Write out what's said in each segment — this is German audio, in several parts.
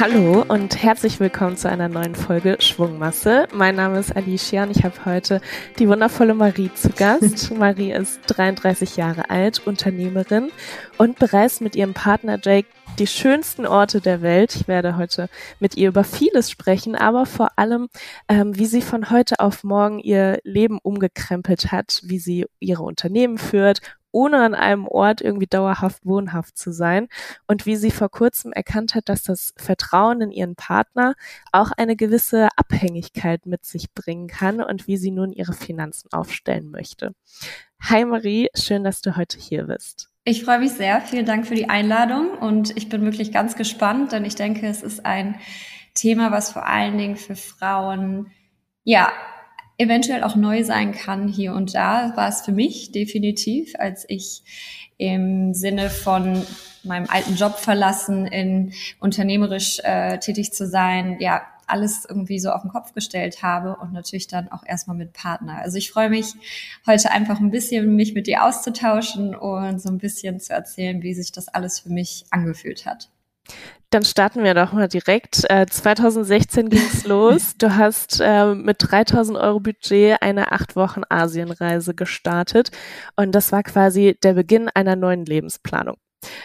Hallo und herzlich willkommen zu einer neuen Folge Schwungmasse. Mein Name ist Alicia und ich habe heute die wundervolle Marie zu Gast. Marie ist 33 Jahre alt, Unternehmerin und bereist mit ihrem Partner Jake die schönsten Orte der Welt. Ich werde heute mit ihr über vieles sprechen, aber vor allem, ähm, wie sie von heute auf morgen ihr Leben umgekrempelt hat, wie sie ihre Unternehmen führt ohne an einem Ort irgendwie dauerhaft wohnhaft zu sein und wie sie vor kurzem erkannt hat, dass das Vertrauen in ihren Partner auch eine gewisse Abhängigkeit mit sich bringen kann und wie sie nun ihre Finanzen aufstellen möchte. Hi Marie, schön, dass du heute hier bist. Ich freue mich sehr. Vielen Dank für die Einladung und ich bin wirklich ganz gespannt, denn ich denke, es ist ein Thema, was vor allen Dingen für Frauen ja eventuell auch neu sein kann hier und da, war es für mich definitiv, als ich im Sinne von meinem alten Job verlassen, in unternehmerisch äh, tätig zu sein, ja, alles irgendwie so auf den Kopf gestellt habe und natürlich dann auch erstmal mit Partner. Also ich freue mich heute einfach ein bisschen mich mit dir auszutauschen und so ein bisschen zu erzählen, wie sich das alles für mich angefühlt hat. Dann starten wir doch mal direkt. Äh, 2016 ging's los. Du hast äh, mit 3000 Euro Budget eine acht Wochen Asienreise gestartet und das war quasi der Beginn einer neuen Lebensplanung.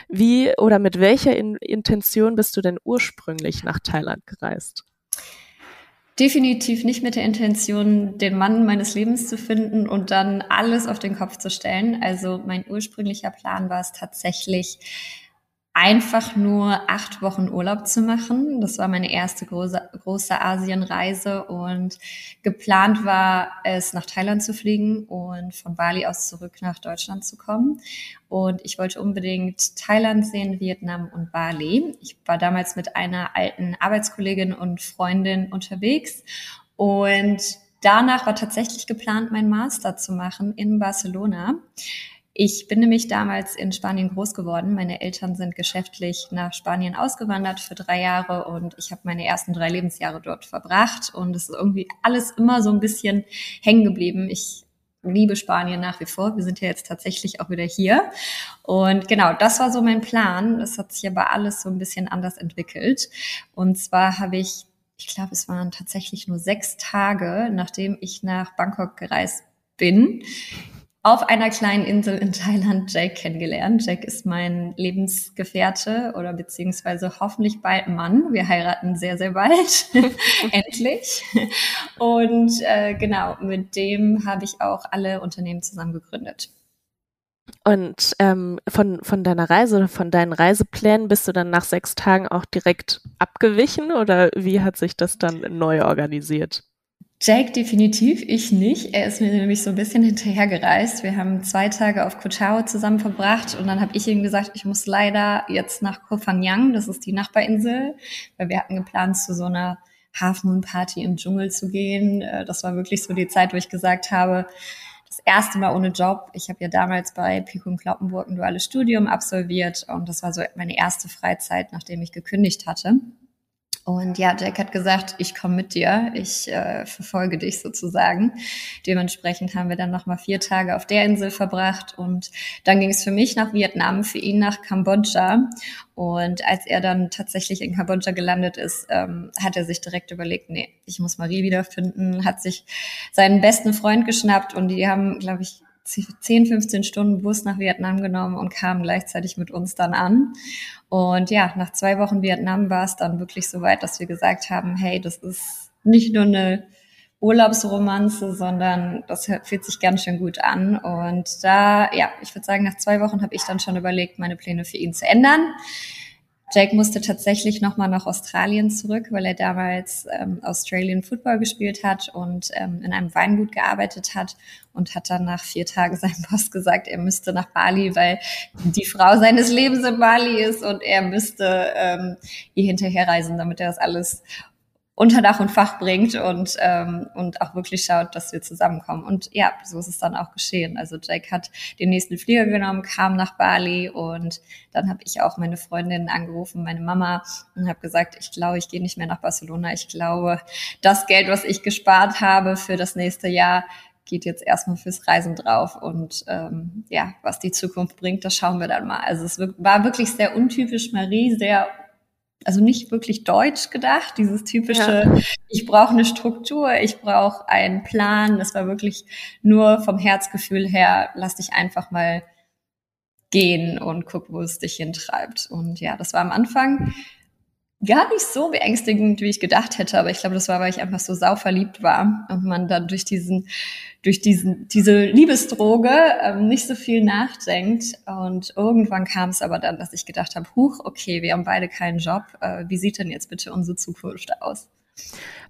Wie oder mit welcher In Intention bist du denn ursprünglich nach Thailand gereist? Definitiv nicht mit der Intention, den Mann meines Lebens zu finden und dann alles auf den Kopf zu stellen. Also mein ursprünglicher Plan war es tatsächlich, einfach nur acht Wochen Urlaub zu machen. Das war meine erste große, große Asienreise und geplant war es, nach Thailand zu fliegen und von Bali aus zurück nach Deutschland zu kommen. Und ich wollte unbedingt Thailand sehen, Vietnam und Bali. Ich war damals mit einer alten Arbeitskollegin und Freundin unterwegs und danach war tatsächlich geplant, meinen Master zu machen in Barcelona. Ich bin nämlich damals in Spanien groß geworden. Meine Eltern sind geschäftlich nach Spanien ausgewandert für drei Jahre und ich habe meine ersten drei Lebensjahre dort verbracht und es ist irgendwie alles immer so ein bisschen hängen geblieben. Ich liebe Spanien nach wie vor. Wir sind ja jetzt tatsächlich auch wieder hier. Und genau, das war so mein Plan. Das hat sich aber alles so ein bisschen anders entwickelt. Und zwar habe ich, ich glaube, es waren tatsächlich nur sechs Tage, nachdem ich nach Bangkok gereist bin, auf einer kleinen Insel in Thailand Jake kennengelernt. Jake ist mein Lebensgefährte oder beziehungsweise hoffentlich bald Mann. Wir heiraten sehr, sehr bald. Endlich. Und äh, genau, mit dem habe ich auch alle Unternehmen zusammen gegründet. Und ähm, von, von deiner Reise oder von deinen Reiseplänen bist du dann nach sechs Tagen auch direkt abgewichen oder wie hat sich das dann neu organisiert? Jake definitiv, ich nicht. Er ist mir nämlich so ein bisschen hinterhergereist. Wir haben zwei Tage auf Koh zusammen verbracht und dann habe ich ihm gesagt, ich muss leider jetzt nach Koh Phangan, das ist die Nachbarinsel, weil wir hatten geplant, zu so einer Half-Moon-Party im Dschungel zu gehen. Äh, das war wirklich so die Zeit, wo ich gesagt habe, das erste Mal ohne Job. Ich habe ja damals bei und Kloppenburg ein duales Studium absolviert und das war so meine erste Freizeit, nachdem ich gekündigt hatte. Und ja, Jack hat gesagt, ich komme mit dir, ich äh, verfolge dich sozusagen. Dementsprechend haben wir dann nochmal vier Tage auf der Insel verbracht und dann ging es für mich nach Vietnam, für ihn nach Kambodscha. Und als er dann tatsächlich in Kambodscha gelandet ist, ähm, hat er sich direkt überlegt, nee, ich muss Marie wiederfinden, hat sich seinen besten Freund geschnappt und die haben, glaube ich, 10, 15 Stunden Bus nach Vietnam genommen und kamen gleichzeitig mit uns dann an. Und ja, nach zwei Wochen Vietnam war es dann wirklich so weit, dass wir gesagt haben, hey, das ist nicht nur eine Urlaubsromanze, sondern das fühlt sich ganz schön gut an. Und da, ja, ich würde sagen, nach zwei Wochen habe ich dann schon überlegt, meine Pläne für ihn zu ändern. Jake musste tatsächlich nochmal nach Australien zurück, weil er damals ähm, Australian Football gespielt hat und ähm, in einem Weingut gearbeitet hat und hat dann nach vier Tagen seinem Boss gesagt, er müsste nach Bali, weil die Frau seines Lebens in Bali ist und er müsste ähm, ihr hinterherreisen, damit er das alles unter Dach und Fach bringt und, ähm, und auch wirklich schaut, dass wir zusammenkommen. Und ja, so ist es dann auch geschehen. Also Jake hat den nächsten Flieger genommen, kam nach Bali und dann habe ich auch meine Freundin angerufen, meine Mama, und habe gesagt, ich glaube, ich gehe nicht mehr nach Barcelona. Ich glaube, das Geld, was ich gespart habe für das nächste Jahr, geht jetzt erstmal fürs Reisen drauf und ähm, ja, was die Zukunft bringt, das schauen wir dann mal. Also es war wirklich sehr untypisch Marie, sehr also nicht wirklich deutsch gedacht, dieses typische, ja. ich brauche eine Struktur, ich brauche einen Plan. Das war wirklich nur vom Herzgefühl her, lass dich einfach mal gehen und guck, wo es dich hintreibt. Und ja, das war am Anfang gar nicht so beängstigend, wie ich gedacht hätte, aber ich glaube, das war, weil ich einfach so sauverliebt war und man dann durch diesen, durch diesen, diese Liebesdroge ähm, nicht so viel nachdenkt. Und irgendwann kam es aber dann, dass ich gedacht habe, huch, okay, wir haben beide keinen Job. Äh, wie sieht denn jetzt bitte unsere Zukunft aus?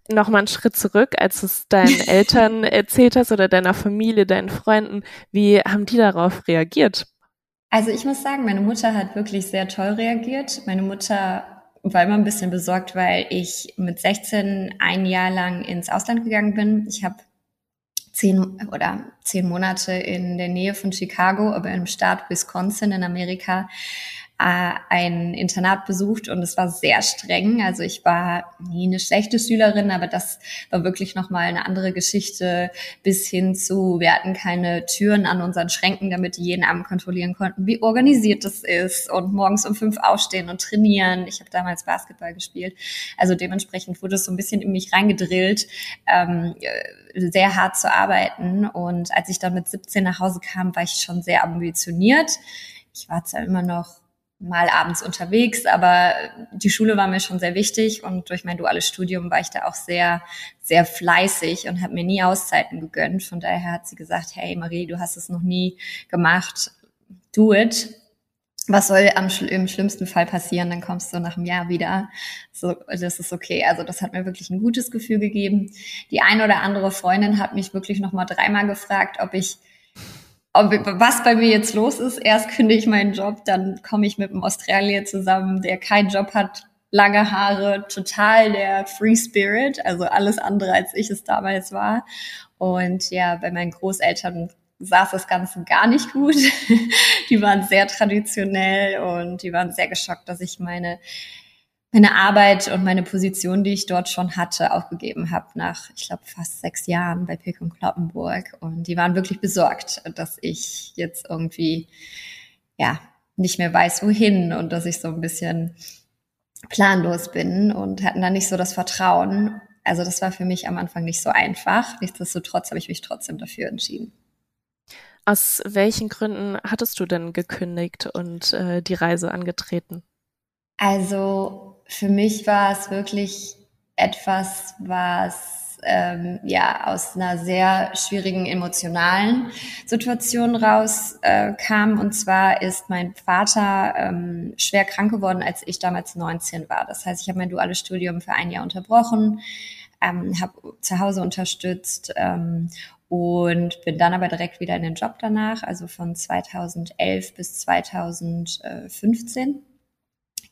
Nochmal einen Schritt zurück, als du es deinen Eltern erzählt hast oder deiner Familie, deinen Freunden, wie haben die darauf reagiert? Also ich muss sagen, meine Mutter hat wirklich sehr toll reagiert. Meine Mutter war immer ein bisschen besorgt, weil ich mit 16 ein Jahr lang ins Ausland gegangen bin. Ich habe zehn oder zehn Monate in der Nähe von Chicago, aber im Staat Wisconsin in Amerika äh, ein Internat besucht und es war sehr streng. Also ich war nie eine schlechte Schülerin, aber das war wirklich nochmal eine andere Geschichte bis hin zu, wir hatten keine Türen an unseren Schränken, damit die jeden Abend kontrollieren konnten, wie organisiert das ist und morgens um fünf aufstehen und trainieren. Ich habe damals Basketball gespielt. Also dementsprechend wurde es so ein bisschen in mich reingedrillt, ähm, sehr hart zu arbeiten. Und als ich dann mit 17 nach Hause kam, war ich schon sehr ambitioniert. Ich war zwar immer noch mal abends unterwegs, aber die Schule war mir schon sehr wichtig und durch mein duales Studium war ich da auch sehr, sehr fleißig und habe mir nie Auszeiten gegönnt. Von daher hat sie gesagt, hey Marie, du hast es noch nie gemacht, do it. Was soll am, im schlimmsten Fall passieren? Dann kommst du nach einem Jahr wieder. So, das ist okay. Also das hat mir wirklich ein gutes Gefühl gegeben. Die eine oder andere Freundin hat mich wirklich noch mal dreimal gefragt, ob ich was bei mir jetzt los ist. Erst kündige ich meinen Job, dann komme ich mit einem Australier zusammen, der keinen Job hat, lange Haare, total der Free Spirit, also alles andere als ich es damals war. Und ja, bei meinen Großeltern saß das Ganze gar nicht gut. die waren sehr traditionell und die waren sehr geschockt, dass ich meine meine Arbeit und meine Position, die ich dort schon hatte, aufgegeben habe nach, ich glaube, fast sechs Jahren bei Pick und Kloppenburg. Und die waren wirklich besorgt, dass ich jetzt irgendwie, ja, nicht mehr weiß, wohin und dass ich so ein bisschen planlos bin und hatten da nicht so das Vertrauen. Also das war für mich am Anfang nicht so einfach. Nichtsdestotrotz habe ich mich trotzdem dafür entschieden. Aus welchen Gründen hattest du denn gekündigt und äh, die Reise angetreten? Also für mich war es wirklich etwas, was ähm, ja aus einer sehr schwierigen emotionalen Situation rauskam. Äh, kam. und zwar ist mein Vater ähm, schwer krank geworden, als ich damals 19 war. Das heißt, ich habe mein duales Studium für ein Jahr unterbrochen, ähm, habe zu Hause unterstützt ähm, und bin dann aber direkt wieder in den Job danach, also von 2011 bis 2015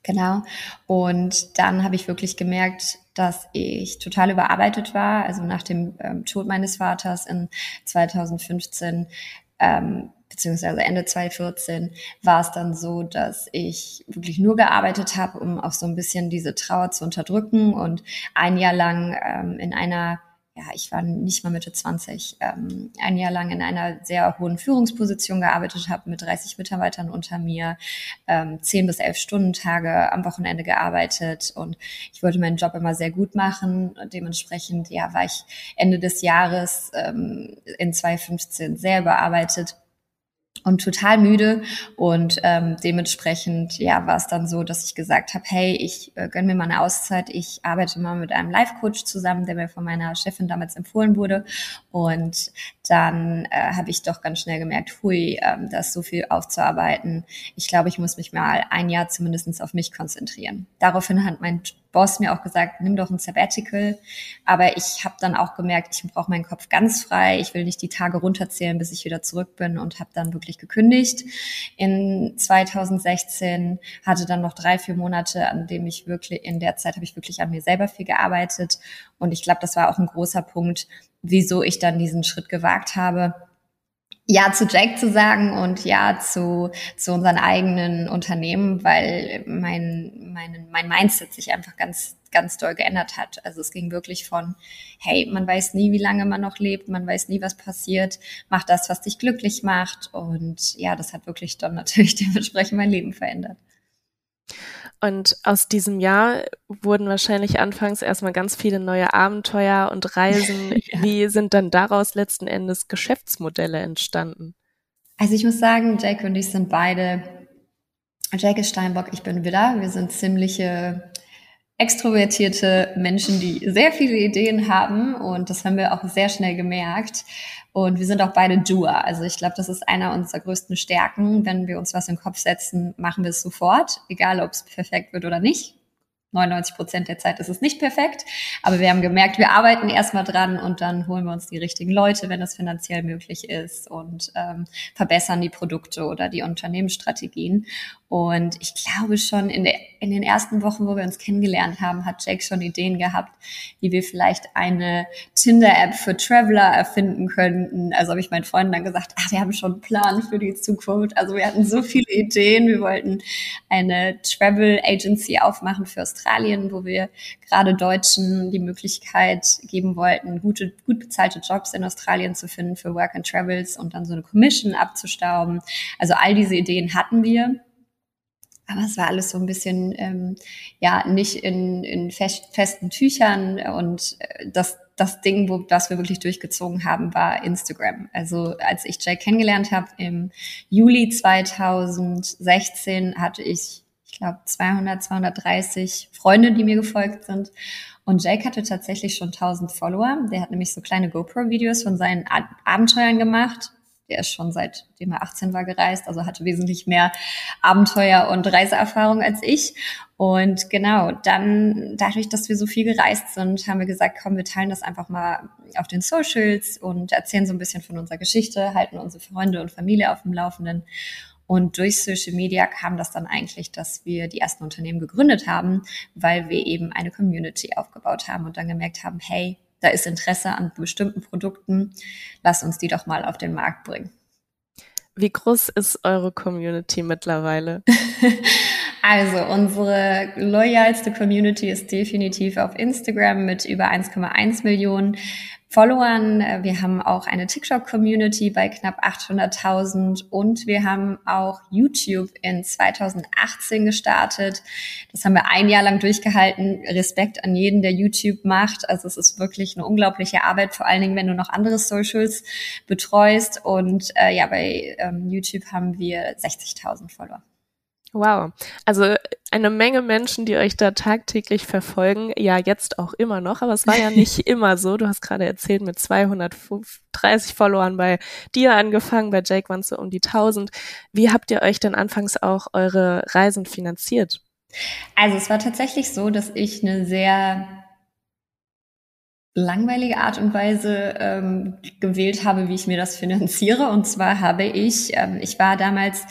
Genau. Und dann habe ich wirklich gemerkt, dass ich total überarbeitet war. Also nach dem ähm, Tod meines Vaters in 2015 ähm, beziehungsweise Ende 2014 war es dann so, dass ich wirklich nur gearbeitet habe, um auch so ein bisschen diese Trauer zu unterdrücken und ein Jahr lang ähm, in einer ja, ich war nicht mal Mitte 20, ähm, ein Jahr lang in einer sehr hohen Führungsposition gearbeitet habe, mit 30 Mitarbeitern unter mir, ähm, 10 bis 11 Stunden Tage am Wochenende gearbeitet und ich wollte meinen Job immer sehr gut machen. Und dementsprechend, ja, war ich Ende des Jahres ähm, in 2015 sehr überarbeitet und total müde und ähm, dementsprechend ja war es dann so, dass ich gesagt habe, hey, ich äh, gönn mir mal eine Auszeit. Ich arbeite mal mit einem Life-Coach zusammen, der mir von meiner Chefin damals empfohlen wurde und dann äh, habe ich doch ganz schnell gemerkt, hui, ähm, da ist so viel aufzuarbeiten. Ich glaube, ich muss mich mal ein Jahr zumindestens auf mich konzentrieren. Daraufhin hat mein Boss mir auch gesagt, nimm doch ein Sabbatical. Aber ich habe dann auch gemerkt, ich brauche meinen Kopf ganz frei. Ich will nicht die Tage runterzählen, bis ich wieder zurück bin und habe dann wirklich gekündigt. In 2016 hatte dann noch drei, vier Monate, an dem ich wirklich, in der Zeit habe ich wirklich an mir selber viel gearbeitet. Und ich glaube, das war auch ein großer Punkt, wieso ich dann diesen Schritt gewagt habe ja zu Jack zu sagen und ja zu, zu unseren eigenen Unternehmen, weil mein, mein, mein Mindset sich einfach ganz, ganz doll geändert hat. Also es ging wirklich von, hey, man weiß nie, wie lange man noch lebt, man weiß nie, was passiert, mach das, was dich glücklich macht. Und ja, das hat wirklich dann natürlich dementsprechend mein Leben verändert. Und aus diesem Jahr wurden wahrscheinlich anfangs erstmal ganz viele neue Abenteuer und Reisen. ja. Wie sind dann daraus letzten Endes Geschäftsmodelle entstanden? Also ich muss sagen, Jake und ich sind beide, Jake ist Steinbock, ich bin Widder. Wir sind ziemliche extrovertierte Menschen, die sehr viele Ideen haben und das haben wir auch sehr schnell gemerkt. Und wir sind auch beide Doer. Also ich glaube, das ist einer unserer größten Stärken. Wenn wir uns was in den Kopf setzen, machen wir es sofort, egal ob es perfekt wird oder nicht. 99 Prozent der Zeit ist es nicht perfekt, aber wir haben gemerkt, wir arbeiten erstmal dran und dann holen wir uns die richtigen Leute, wenn es finanziell möglich ist und ähm, verbessern die Produkte oder die Unternehmensstrategien. Und ich glaube schon in, der, in den ersten Wochen, wo wir uns kennengelernt haben, hat Jake schon Ideen gehabt, wie wir vielleicht eine Tinder-App für Traveler erfinden könnten. Also habe ich meinen Freunden dann gesagt, ach, wir haben schon einen Plan für die Zukunft. Also wir hatten so viele Ideen. Wir wollten eine Travel Agency aufmachen für Australien, wo wir gerade Deutschen die Möglichkeit geben wollten, gute, gut bezahlte Jobs in Australien zu finden für Work and Travels und dann so eine Commission abzustauben. Also all diese Ideen hatten wir. Aber es war alles so ein bisschen, ähm, ja, nicht in, in fest, festen Tüchern. Und äh, das, das Ding, wo, das wir wirklich durchgezogen haben, war Instagram. Also als ich Jake kennengelernt habe im Juli 2016, hatte ich, ich glaube, 200, 230 Freunde, die mir gefolgt sind. Und Jake hatte tatsächlich schon 1000 Follower. Der hat nämlich so kleine GoPro-Videos von seinen Abenteuern gemacht der ist schon seitdem er 18 war gereist, also hatte wesentlich mehr Abenteuer und Reiseerfahrung als ich. Und genau, dann dadurch, dass wir so viel gereist sind, haben wir gesagt, komm, wir teilen das einfach mal auf den Socials und erzählen so ein bisschen von unserer Geschichte, halten unsere Freunde und Familie auf dem Laufenden. Und durch Social Media kam das dann eigentlich, dass wir die ersten Unternehmen gegründet haben, weil wir eben eine Community aufgebaut haben und dann gemerkt haben, hey, da ist Interesse an bestimmten Produkten, lass uns die doch mal auf den Markt bringen. Wie groß ist eure Community mittlerweile? also unsere loyalste Community ist definitiv auf Instagram mit über 1,1 Millionen. Followern. Wir haben auch eine TikTok-Community bei knapp 800.000 und wir haben auch YouTube in 2018 gestartet. Das haben wir ein Jahr lang durchgehalten. Respekt an jeden, der YouTube macht. Also es ist wirklich eine unglaubliche Arbeit, vor allen Dingen, wenn du noch andere Socials betreust. Und äh, ja, bei ähm, YouTube haben wir 60.000 Follower. Wow. Also eine Menge Menschen, die euch da tagtäglich verfolgen. Ja, jetzt auch immer noch, aber es war ja nicht immer so. Du hast gerade erzählt, mit 230 Followern bei dir angefangen, bei Jake waren es so um die 1000. Wie habt ihr euch denn anfangs auch eure Reisen finanziert? Also es war tatsächlich so, dass ich eine sehr langweilige Art und Weise ähm, gewählt habe, wie ich mir das finanziere. Und zwar habe ich, ähm, ich war damals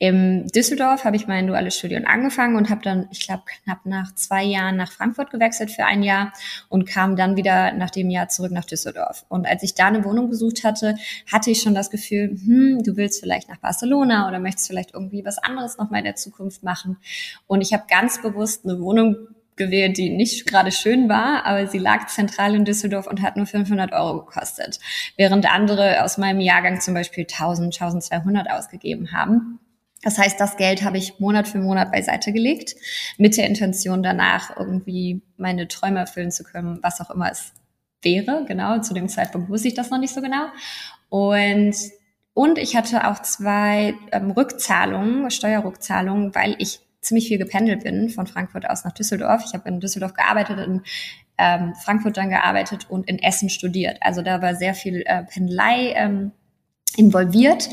im Düsseldorf habe ich mein duales Studium angefangen und habe dann, ich glaube, knapp nach zwei Jahren nach Frankfurt gewechselt für ein Jahr und kam dann wieder nach dem Jahr zurück nach Düsseldorf. Und als ich da eine Wohnung besucht hatte, hatte ich schon das Gefühl, hm, du willst vielleicht nach Barcelona oder möchtest vielleicht irgendwie was anderes nochmal in der Zukunft machen. Und ich habe ganz bewusst eine Wohnung gewählt, die nicht gerade schön war, aber sie lag zentral in Düsseldorf und hat nur 500 Euro gekostet, während andere aus meinem Jahrgang zum Beispiel 1000, 1200 ausgegeben haben. Das heißt, das Geld habe ich Monat für Monat beiseite gelegt, mit der Intention danach irgendwie meine Träume erfüllen zu können, was auch immer es wäre. Genau, zu dem Zeitpunkt wusste ich das noch nicht so genau. Und und ich hatte auch zwei ähm, Rückzahlungen, Steuerrückzahlungen, weil ich ziemlich viel gependelt bin von Frankfurt aus nach Düsseldorf. Ich habe in Düsseldorf gearbeitet, in ähm, Frankfurt dann gearbeitet und in Essen studiert. Also da war sehr viel äh, Pendelei ähm, involviert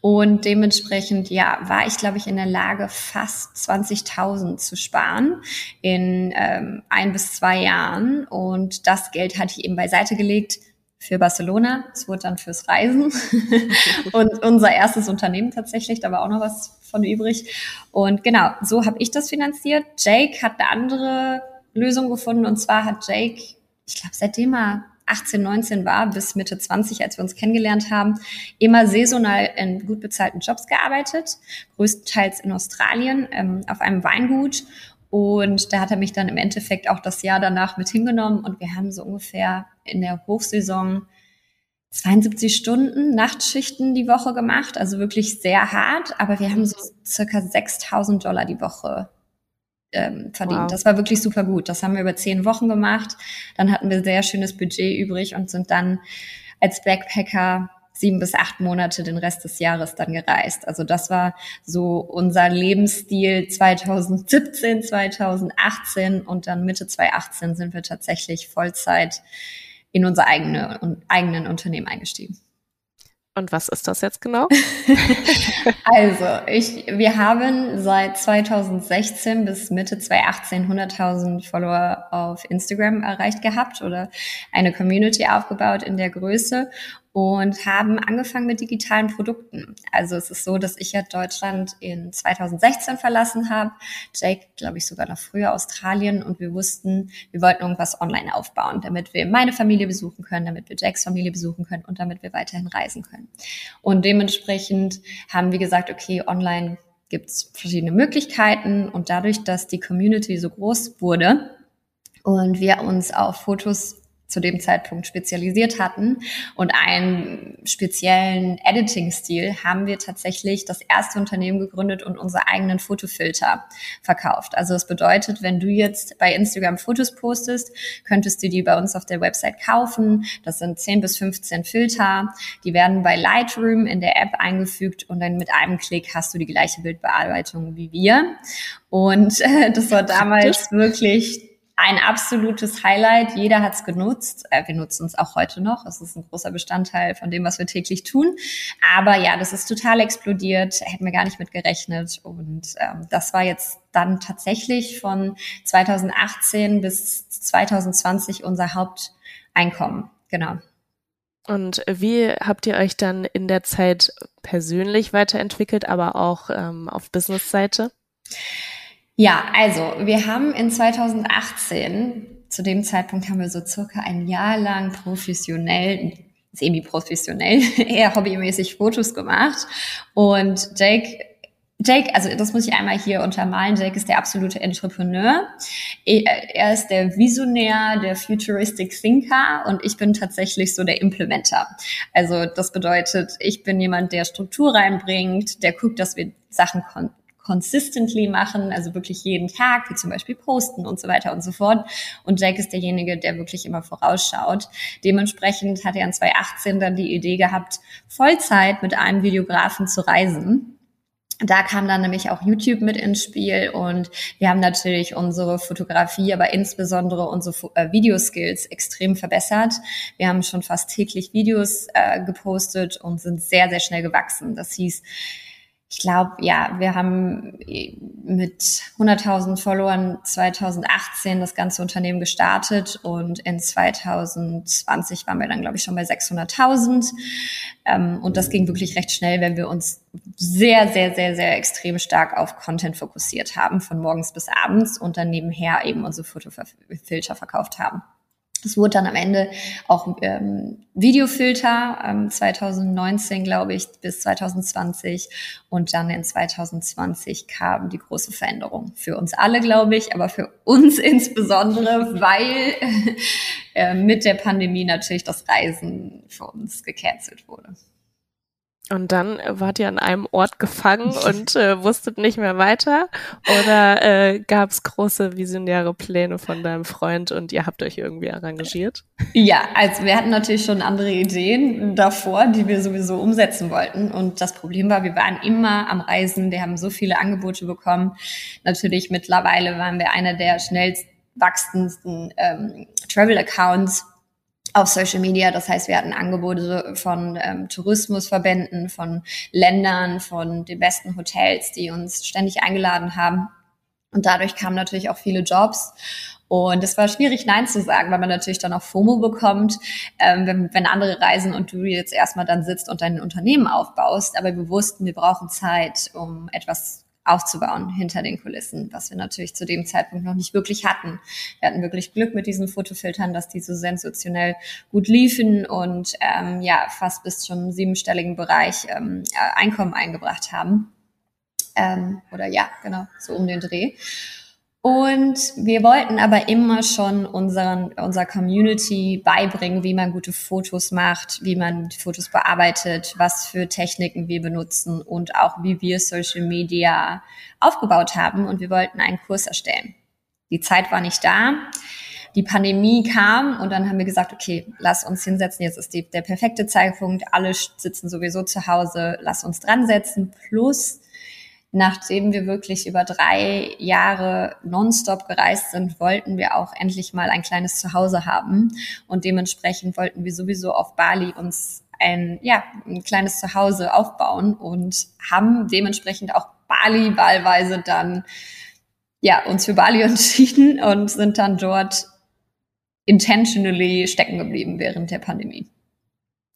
und dementsprechend ja war ich glaube ich in der Lage fast 20.000 zu sparen in ähm, ein bis zwei Jahren und das Geld hatte ich eben beiseite gelegt für Barcelona. Es wurde dann fürs Reisen und unser erstes Unternehmen tatsächlich. Da war auch noch was von übrig. Und genau, so habe ich das finanziert. Jake hat eine andere Lösung gefunden und zwar hat Jake, ich glaube, seitdem er 18, 19 war, bis Mitte 20, als wir uns kennengelernt haben, immer saisonal in gut bezahlten Jobs gearbeitet, größtenteils in Australien ähm, auf einem Weingut. Und da hat er mich dann im Endeffekt auch das Jahr danach mit hingenommen und wir haben so ungefähr in der Hochsaison 72 Stunden Nachtschichten die Woche gemacht, also wirklich sehr hart, aber wir haben so circa 6000 Dollar die Woche ähm, verdient. Wow. Das war wirklich super gut. Das haben wir über zehn Wochen gemacht. Dann hatten wir sehr schönes Budget übrig und sind dann als Backpacker sieben bis acht Monate den Rest des Jahres dann gereist. Also das war so unser Lebensstil 2017, 2018 und dann Mitte 2018 sind wir tatsächlich Vollzeit in unser eigene, eigenen Unternehmen eingestiegen. Und was ist das jetzt genau? also, ich, wir haben seit 2016 bis Mitte 2018 100.000 Follower auf Instagram erreicht gehabt oder eine Community aufgebaut in der Größe und haben angefangen mit digitalen Produkten. Also es ist so, dass ich ja Deutschland in 2016 verlassen habe, Jake, glaube ich, sogar noch früher Australien und wir wussten, wir wollten irgendwas online aufbauen, damit wir meine Familie besuchen können, damit wir Jakes Familie besuchen können und damit wir weiterhin reisen können. Und dementsprechend haben wir gesagt, okay, online gibt es verschiedene Möglichkeiten und dadurch, dass die Community so groß wurde, und wir uns auf Fotos zu dem Zeitpunkt spezialisiert hatten und einen speziellen Editing-Stil haben wir tatsächlich das erste Unternehmen gegründet und unsere eigenen Fotofilter verkauft. Also das bedeutet, wenn du jetzt bei Instagram Fotos postest, könntest du die bei uns auf der Website kaufen. Das sind 10 bis 15 Filter. Die werden bei Lightroom in der App eingefügt und dann mit einem Klick hast du die gleiche Bildbearbeitung wie wir. Und äh, das war damals wirklich ein absolutes Highlight. Jeder hat es genutzt. Äh, wir nutzen es auch heute noch. Es ist ein großer Bestandteil von dem, was wir täglich tun. Aber ja, das ist total explodiert. Hätten wir gar nicht mit gerechnet. Und ähm, das war jetzt dann tatsächlich von 2018 bis 2020 unser Haupteinkommen. Genau. Und wie habt ihr euch dann in der Zeit persönlich weiterentwickelt, aber auch ähm, auf Business-Seite? Ja, also wir haben in 2018, zu dem Zeitpunkt haben wir so circa ein Jahr lang professionell, semi-professionell, eher hobbymäßig Fotos gemacht. Und Jake Jake, also das muss ich einmal hier untermalen. Jake ist der absolute Entrepreneur. Er ist der Visionär, der Futuristic Thinker und ich bin tatsächlich so der Implementer. Also das bedeutet, ich bin jemand, der Struktur reinbringt, der guckt, dass wir Sachen consistently machen, also wirklich jeden Tag, wie zum Beispiel posten und so weiter und so fort. Und Jack ist derjenige, der wirklich immer vorausschaut. Dementsprechend hat er in 2018 dann die Idee gehabt, Vollzeit mit einem Videografen zu reisen. Da kam dann nämlich auch YouTube mit ins Spiel und wir haben natürlich unsere Fotografie, aber insbesondere unsere äh, Videoskills extrem verbessert. Wir haben schon fast täglich Videos äh, gepostet und sind sehr, sehr schnell gewachsen. Das hieß, ich glaube, ja, wir haben mit 100.000 Followern 2018 das ganze Unternehmen gestartet und in 2020 waren wir dann, glaube ich, schon bei 600.000. Ähm, und das ging wirklich recht schnell, wenn wir uns sehr, sehr, sehr, sehr extrem stark auf Content fokussiert haben, von morgens bis abends und dann nebenher eben unsere Fotofilter verkauft haben. Es wurde dann am Ende auch ähm, Videofilter, ähm, 2019 glaube ich bis 2020 und dann in 2020 kam die große Veränderung für uns alle, glaube ich, aber für uns insbesondere, weil äh, mit der Pandemie natürlich das Reisen für uns gecancelt wurde. Und dann wart ihr an einem Ort gefangen und äh, wusstet nicht mehr weiter? Oder äh, gab es große visionäre Pläne von deinem Freund und ihr habt euch irgendwie arrangiert? Ja, also wir hatten natürlich schon andere Ideen davor, die wir sowieso umsetzen wollten. Und das Problem war, wir waren immer am Reisen, wir haben so viele Angebote bekommen. Natürlich mittlerweile waren wir einer der schnellst wachsendsten ähm, Travel-Accounts auf Social Media. Das heißt, wir hatten Angebote von ähm, Tourismusverbänden, von Ländern, von den besten Hotels, die uns ständig eingeladen haben. Und dadurch kamen natürlich auch viele Jobs. Und es war schwierig, Nein zu sagen, weil man natürlich dann auch FOMO bekommt, ähm, wenn, wenn andere reisen und du jetzt erstmal dann sitzt und dein Unternehmen aufbaust. Aber wir wussten, wir brauchen Zeit, um etwas aufzubauen hinter den Kulissen, was wir natürlich zu dem Zeitpunkt noch nicht wirklich hatten. Wir hatten wirklich Glück mit diesen Fotofiltern, dass die so sensationell gut liefen und ähm, ja fast bis zum siebenstelligen Bereich ähm, äh, Einkommen eingebracht haben. Ähm, oder ja, genau, so um den Dreh. Und wir wollten aber immer schon unseren, unserer Community beibringen, wie man gute Fotos macht, wie man Fotos bearbeitet, was für Techniken wir benutzen und auch wie wir Social Media aufgebaut haben. Und wir wollten einen Kurs erstellen. Die Zeit war nicht da. Die Pandemie kam und dann haben wir gesagt, okay, lass uns hinsetzen. Jetzt ist die, der perfekte Zeitpunkt. Alle sitzen sowieso zu Hause. Lass uns dran setzen. Plus, nachdem wir wirklich über drei Jahre nonstop gereist sind, wollten wir auch endlich mal ein kleines Zuhause haben. Und dementsprechend wollten wir sowieso auf Bali uns ein, ja, ein kleines Zuhause aufbauen und haben dementsprechend auch Bali wahlweise dann, ja, uns für Bali entschieden und sind dann dort intentionally stecken geblieben während der Pandemie.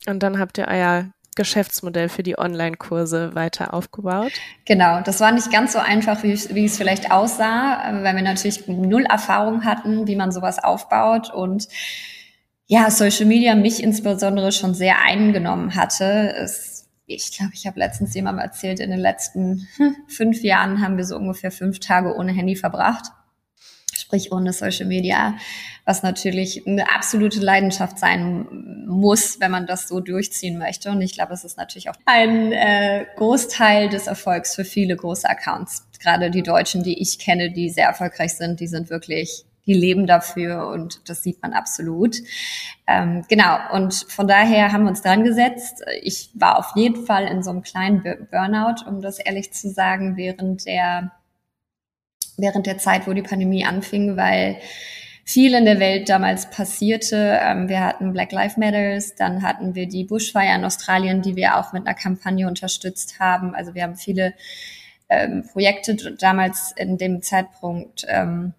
Und dann habt ihr euer Geschäftsmodell für die Online-Kurse weiter aufgebaut? Genau, das war nicht ganz so einfach, wie, wie es vielleicht aussah, weil wir natürlich null Erfahrung hatten, wie man sowas aufbaut und ja, Social Media mich insbesondere schon sehr eingenommen hatte. Es, ich glaube, ich habe letztens jemandem erzählt, in den letzten fünf Jahren haben wir so ungefähr fünf Tage ohne Handy verbracht sprich ohne Social Media, was natürlich eine absolute Leidenschaft sein muss, wenn man das so durchziehen möchte. Und ich glaube, es ist natürlich auch ein äh, Großteil des Erfolgs für viele große Accounts. Gerade die Deutschen, die ich kenne, die sehr erfolgreich sind, die sind wirklich die leben dafür und das sieht man absolut. Ähm, genau, und von daher haben wir uns dran gesetzt. Ich war auf jeden Fall in so einem kleinen Burnout, um das ehrlich zu sagen, während der während der Zeit, wo die Pandemie anfing, weil viel in der Welt damals passierte. Ähm, wir hatten Black Lives Matters, dann hatten wir die Bushfire in Australien, die wir auch mit einer Kampagne unterstützt haben. Also wir haben viele ähm, Projekte damals in dem Zeitpunkt ähm,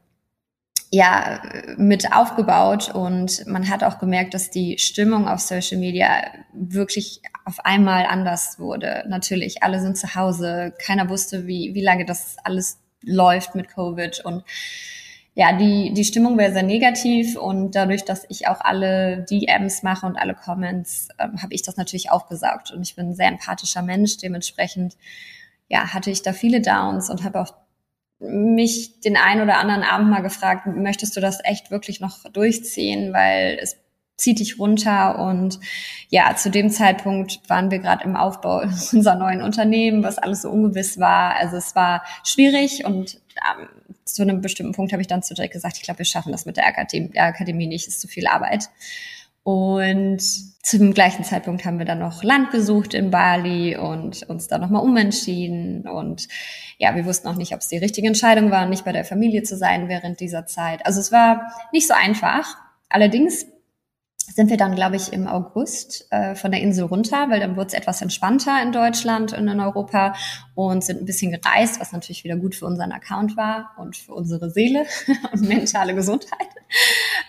ja mit aufgebaut und man hat auch gemerkt, dass die Stimmung auf Social Media wirklich auf einmal anders wurde. Natürlich, alle sind zu Hause, keiner wusste, wie, wie lange das alles läuft mit Covid. Und ja, die, die Stimmung wäre sehr negativ. Und dadurch, dass ich auch alle DMs mache und alle Comments, ähm, habe ich das natürlich aufgesaugt und ich bin ein sehr empathischer Mensch, dementsprechend ja, hatte ich da viele Downs und habe auch mich den einen oder anderen Abend mal gefragt, möchtest du das echt wirklich noch durchziehen, weil es zieht dich runter. Und ja, zu dem Zeitpunkt waren wir gerade im Aufbau unserer neuen Unternehmen, was alles so ungewiss war. Also es war schwierig und ähm, zu einem bestimmten Punkt habe ich dann zu Jack gesagt, ich glaube, wir schaffen das mit der Akademie, der Akademie nicht, ist zu viel Arbeit. Und zum gleichen Zeitpunkt haben wir dann noch Land gesucht in Bali und uns dann nochmal umentschieden. Und ja, wir wussten auch nicht, ob es die richtige Entscheidung war, nicht bei der Familie zu sein während dieser Zeit. Also es war nicht so einfach. Allerdings sind wir dann, glaube ich, im August äh, von der Insel runter, weil dann wurde es etwas entspannter in Deutschland und in Europa und sind ein bisschen gereist, was natürlich wieder gut für unseren Account war und für unsere Seele und mentale Gesundheit.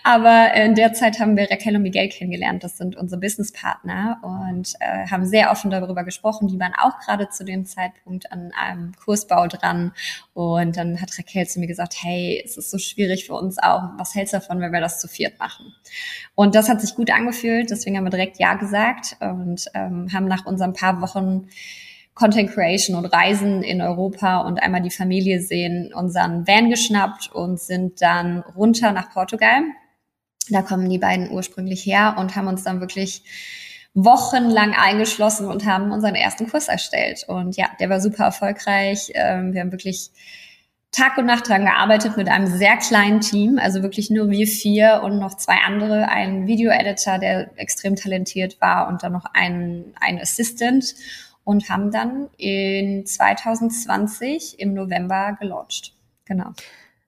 Aber in der Zeit haben wir Raquel und Miguel kennengelernt. Das sind unsere Businesspartner und äh, haben sehr offen darüber gesprochen. Die waren auch gerade zu dem Zeitpunkt an einem Kursbau dran. Und dann hat Raquel zu mir gesagt, hey, es ist so schwierig für uns auch. Was hältst du davon, wenn wir das zu viert machen? Und das hat sich gut angefühlt. Deswegen haben wir direkt Ja gesagt und ähm, haben nach unseren paar Wochen Content Creation und Reisen in Europa und einmal die Familie sehen, unseren Van geschnappt und sind dann runter nach Portugal. Da kommen die beiden ursprünglich her und haben uns dann wirklich wochenlang eingeschlossen und haben unseren ersten Kurs erstellt. Und ja, der war super erfolgreich. Ähm, wir haben wirklich Tag und Nacht dran gearbeitet mit einem sehr kleinen Team, also wirklich nur wir vier und noch zwei andere, ein Video-Editor, der extrem talentiert war und dann noch ein, ein Assistant und haben dann in 2020 im November gelauncht. Genau.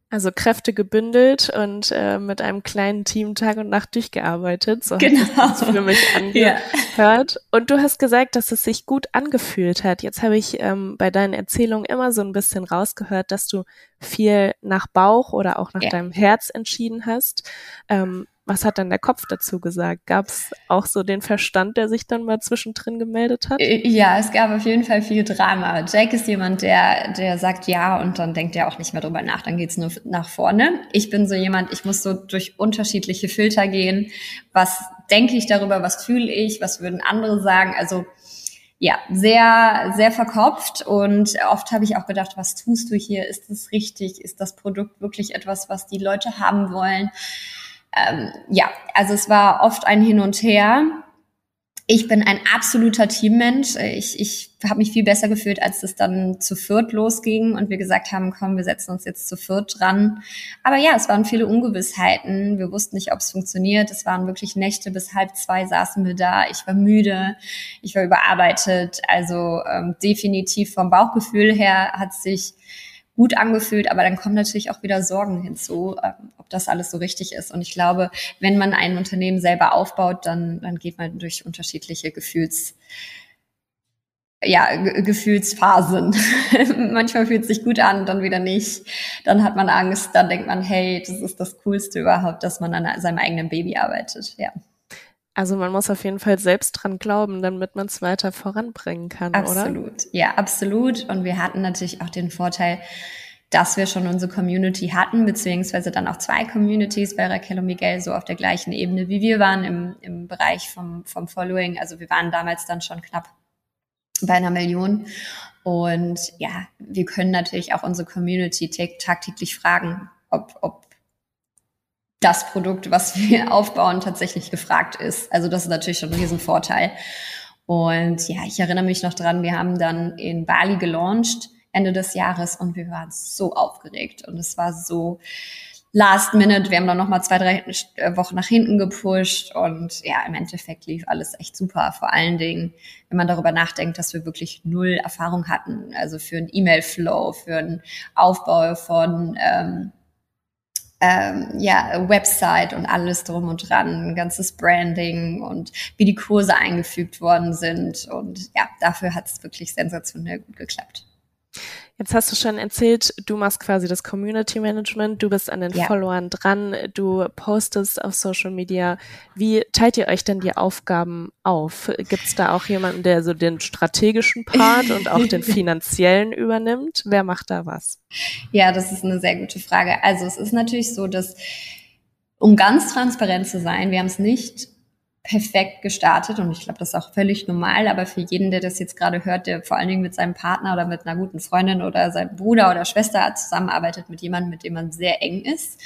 Also Kräfte gebündelt und äh, mit einem kleinen Team Tag und Nacht durchgearbeitet. So genau. hat sich für mich angehört. Ja. Und du hast gesagt, dass es sich gut angefühlt hat. Jetzt habe ich ähm, bei deinen Erzählungen immer so ein bisschen rausgehört, dass du viel nach Bauch oder auch nach ja. deinem Herz entschieden hast. Ähm, was hat dann der Kopf dazu gesagt? Gab es auch so den Verstand, der sich dann mal zwischendrin gemeldet hat? Äh, ja, es gab auf jeden Fall viel Drama. Jake ist jemand, der, der sagt ja und dann denkt er auch nicht mehr drüber nach, dann geht's nur nach vorne. Ich bin so jemand, ich muss so durch unterschiedliche Filter gehen. Was denke ich darüber, was fühle ich, was würden andere sagen? Also ja, sehr, sehr verkopft und oft habe ich auch gedacht, was tust du hier? Ist das richtig? Ist das Produkt wirklich etwas, was die Leute haben wollen? Ähm, ja, also es war oft ein Hin und Her. Ich bin ein absoluter Teammensch. Ich, ich habe mich viel besser gefühlt, als es dann zu viert losging und wir gesagt haben, komm, wir setzen uns jetzt zu viert dran. Aber ja, es waren viele Ungewissheiten. Wir wussten nicht, ob es funktioniert. Es waren wirklich Nächte bis halb zwei saßen wir da. Ich war müde, ich war überarbeitet. Also ähm, definitiv vom Bauchgefühl her hat sich gut angefühlt, aber dann kommen natürlich auch wieder Sorgen hinzu, ähm, ob das alles so richtig ist. Und ich glaube, wenn man ein Unternehmen selber aufbaut, dann, dann geht man durch unterschiedliche Gefühls, ja, Gefühlsphasen. Manchmal fühlt es sich gut an, dann wieder nicht. Dann hat man Angst, dann denkt man, hey, das ist das Coolste überhaupt, dass man an seinem eigenen Baby arbeitet. Ja. Also man muss auf jeden Fall selbst dran glauben, damit man es weiter voranbringen kann, absolut. oder? Absolut, ja, absolut. Und wir hatten natürlich auch den Vorteil, dass wir schon unsere Community hatten, beziehungsweise dann auch zwei Communities bei Raquel und Miguel so auf der gleichen Ebene wie wir waren im, im Bereich vom, vom Following. Also wir waren damals dann schon knapp bei einer Million. Und ja, wir können natürlich auch unsere Community tagtäglich fragen, ob, ob das Produkt, was wir aufbauen, tatsächlich gefragt ist. Also das ist natürlich schon ein Riesenvorteil. Und ja, ich erinnere mich noch dran, wir haben dann in Bali gelauncht Ende des Jahres und wir waren so aufgeregt und es war so last minute. Wir haben dann nochmal zwei, drei äh, Wochen nach hinten gepusht und ja, im Endeffekt lief alles echt super. Vor allen Dingen, wenn man darüber nachdenkt, dass wir wirklich null Erfahrung hatten, also für einen E-Mail-Flow, für einen Aufbau von ähm, ähm, ja, Website und alles drum und dran, ganzes Branding und wie die Kurse eingefügt worden sind. Und ja, dafür hat es wirklich sensationell gut geklappt. Jetzt hast du schon erzählt, du machst quasi das Community Management, du bist an den ja. Followern dran, du postest auf Social Media. Wie teilt ihr euch denn die Aufgaben auf? Gibt es da auch jemanden, der so den strategischen Part und auch den finanziellen übernimmt? Wer macht da was? Ja, das ist eine sehr gute Frage. Also es ist natürlich so, dass um ganz transparent zu sein, wir haben es nicht perfekt gestartet und ich glaube, das ist auch völlig normal, aber für jeden, der das jetzt gerade hört, der vor allen Dingen mit seinem Partner oder mit einer guten Freundin oder seinem Bruder oder Schwester zusammenarbeitet, mit jemandem, mit dem man sehr eng ist,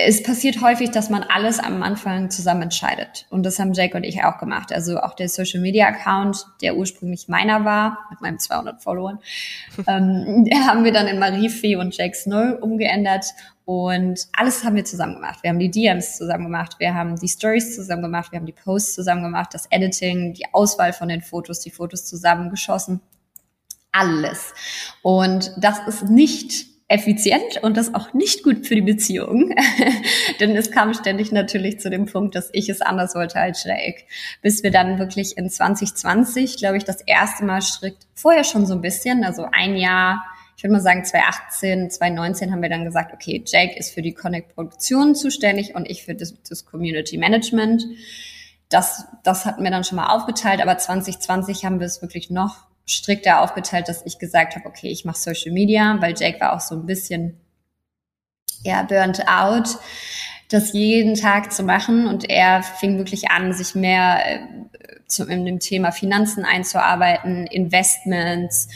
es passiert häufig, dass man alles am Anfang zusammen entscheidet. Und das haben Jake und ich auch gemacht. Also auch der Social Media Account, der ursprünglich meiner war, mit meinem 200 Followern, ähm, haben wir dann in Marie-Fee und Jake Snow umgeändert. Und alles haben wir zusammen gemacht. Wir haben die DMs zusammen gemacht, wir haben die Stories zusammen gemacht, wir haben die Posts zusammen gemacht, das Editing, die Auswahl von den Fotos, die Fotos zusammengeschossen. Alles. Und das ist nicht effizient und das auch nicht gut für die Beziehung. Denn es kam ständig natürlich zu dem Punkt, dass ich es anders wollte als Jake. Bis wir dann wirklich in 2020, glaube ich, das erste Mal strikt, vorher schon so ein bisschen, also ein Jahr, ich würde mal sagen 2018, 2019 haben wir dann gesagt, okay, Jake ist für die Connect-Produktion zuständig und ich für das, das Community Management. Das, das hatten wir dann schon mal aufgeteilt, aber 2020 haben wir es wirklich noch strikter aufgeteilt, dass ich gesagt habe, okay, ich mache Social Media, weil Jake war auch so ein bisschen ja, burnt out, das jeden Tag zu machen und er fing wirklich an, sich mehr äh, zu, in dem Thema Finanzen einzuarbeiten, Investments,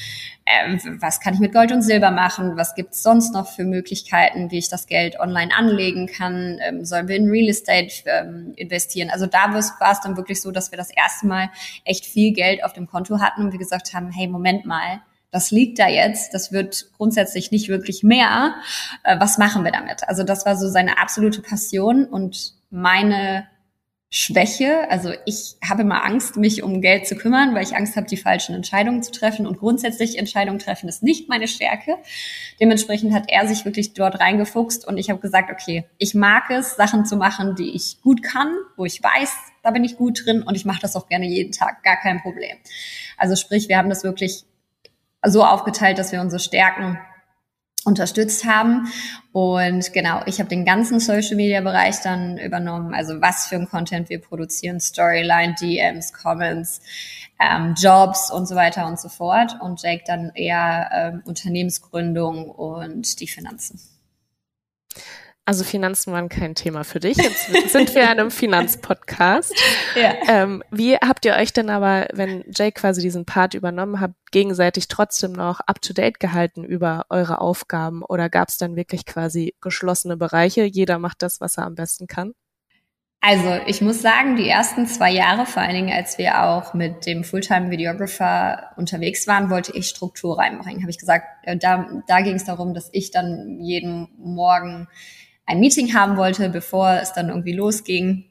äh, was kann ich mit Gold und Silber machen, was gibt's sonst noch für Möglichkeiten, wie ich das Geld online anlegen kann, ähm, sollen wir in Real Estate ähm, investieren. Also da war es dann wirklich so, dass wir das erste Mal echt viel Geld auf dem Konto hatten und wir gesagt haben, hey, Moment mal, das liegt da jetzt, das wird grundsätzlich nicht wirklich mehr. Äh, was machen wir damit? Also das war so seine absolute Passion und meine Schwäche. Also ich habe immer Angst, mich um Geld zu kümmern, weil ich Angst habe, die falschen Entscheidungen zu treffen. Und grundsätzlich Entscheidungen treffen ist nicht meine Stärke. Dementsprechend hat er sich wirklich dort reingefuchst und ich habe gesagt, okay, ich mag es, Sachen zu machen, die ich gut kann, wo ich weiß, da bin ich gut drin und ich mache das auch gerne jeden Tag, gar kein Problem. Also sprich, wir haben das wirklich so aufgeteilt, dass wir unsere Stärken unterstützt haben. Und genau, ich habe den ganzen Social-Media-Bereich dann übernommen, also was für ein Content wir produzieren, Storyline, DMs, Comments, ähm, Jobs und so weiter und so fort. Und Jake dann eher ähm, Unternehmensgründung und die Finanzen. Also Finanzen waren kein Thema für dich. Jetzt sind wir in einem Finanzpodcast. Ja. Ähm, wie habt ihr euch denn aber, wenn Jay quasi diesen Part übernommen hat, gegenseitig trotzdem noch up-to-date gehalten über eure Aufgaben? Oder gab es dann wirklich quasi geschlossene Bereiche? Jeder macht das, was er am besten kann? Also ich muss sagen, die ersten zwei Jahre, vor allen Dingen als wir auch mit dem Fulltime-Videographer unterwegs waren, wollte ich Struktur reinbringen. Habe ich gesagt, äh, da, da ging es darum, dass ich dann jeden Morgen ein Meeting haben wollte, bevor es dann irgendwie losging,